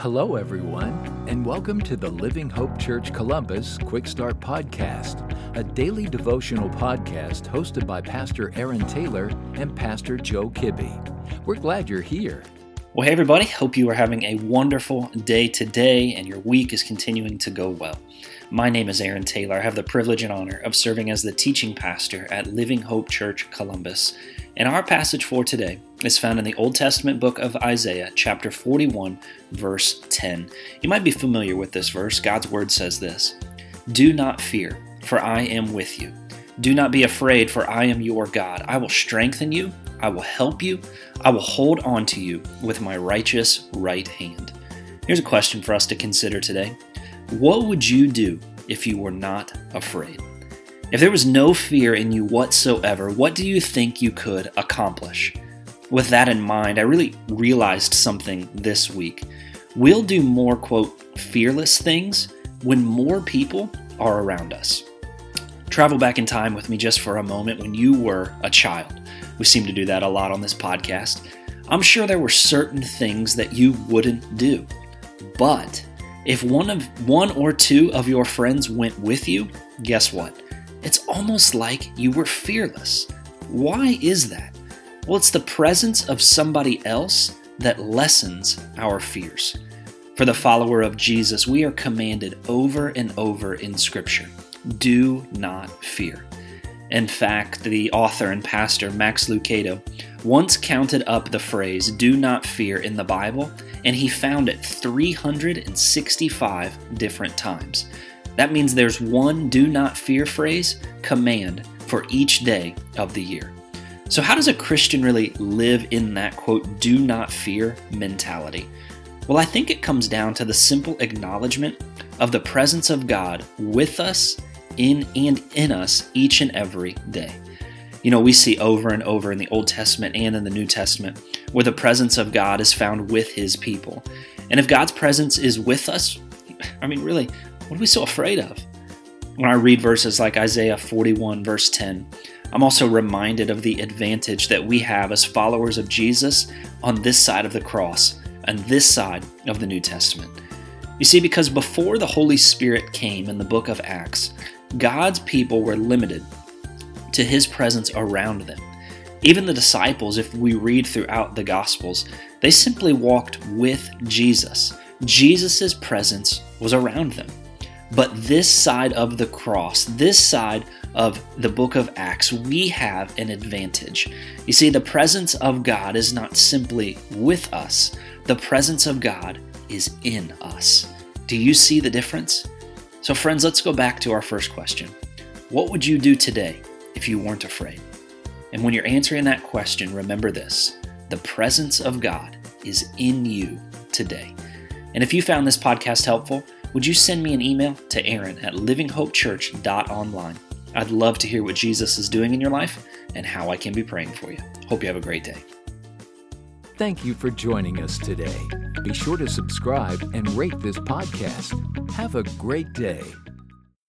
Hello, everyone, and welcome to the Living Hope Church Columbus Quick Start Podcast, a daily devotional podcast hosted by Pastor Aaron Taylor and Pastor Joe Kibbe. We're glad you're here. Well, hey, everybody. Hope you are having a wonderful day today and your week is continuing to go well. My name is Aaron Taylor. I have the privilege and honor of serving as the teaching pastor at Living Hope Church Columbus. And our passage for today is found in the Old Testament book of Isaiah, chapter 41, verse 10. You might be familiar with this verse. God's word says this Do not fear, for I am with you. Do not be afraid, for I am your God. I will strengthen you, I will help you, I will hold on to you with my righteous right hand. Here's a question for us to consider today What would you do if you were not afraid? If there was no fear in you whatsoever, what do you think you could accomplish? With that in mind, I really realized something this week. We'll do more, quote, fearless things when more people are around us. Travel back in time with me just for a moment when you were a child. We seem to do that a lot on this podcast. I'm sure there were certain things that you wouldn't do. But if one of one or two of your friends went with you, guess what? It's almost like you were fearless. Why is that? Well, it's the presence of somebody else that lessens our fears. For the follower of Jesus, we are commanded over and over in Scripture do not fear. In fact, the author and pastor Max Lucado once counted up the phrase do not fear in the Bible, and he found it 365 different times. That means there's one do not fear phrase, command, for each day of the year. So, how does a Christian really live in that quote, do not fear mentality? Well, I think it comes down to the simple acknowledgement of the presence of God with us, in and in us each and every day. You know, we see over and over in the Old Testament and in the New Testament where the presence of God is found with his people. And if God's presence is with us, I mean, really, what are we so afraid of? When I read verses like Isaiah 41, verse 10, I'm also reminded of the advantage that we have as followers of Jesus on this side of the cross and this side of the New Testament. You see, because before the Holy Spirit came in the book of Acts, God's people were limited to his presence around them. Even the disciples, if we read throughout the Gospels, they simply walked with Jesus. Jesus' presence was around them. But this side of the cross, this side of the book of Acts, we have an advantage. You see, the presence of God is not simply with us, the presence of God is in us. Do you see the difference? So, friends, let's go back to our first question What would you do today if you weren't afraid? And when you're answering that question, remember this the presence of God is in you today. And if you found this podcast helpful, would you send me an email to Aaron at livinghopechurch.online? I'd love to hear what Jesus is doing in your life and how I can be praying for you. Hope you have a great day. Thank you for joining us today. Be sure to subscribe and rate this podcast. Have a great day.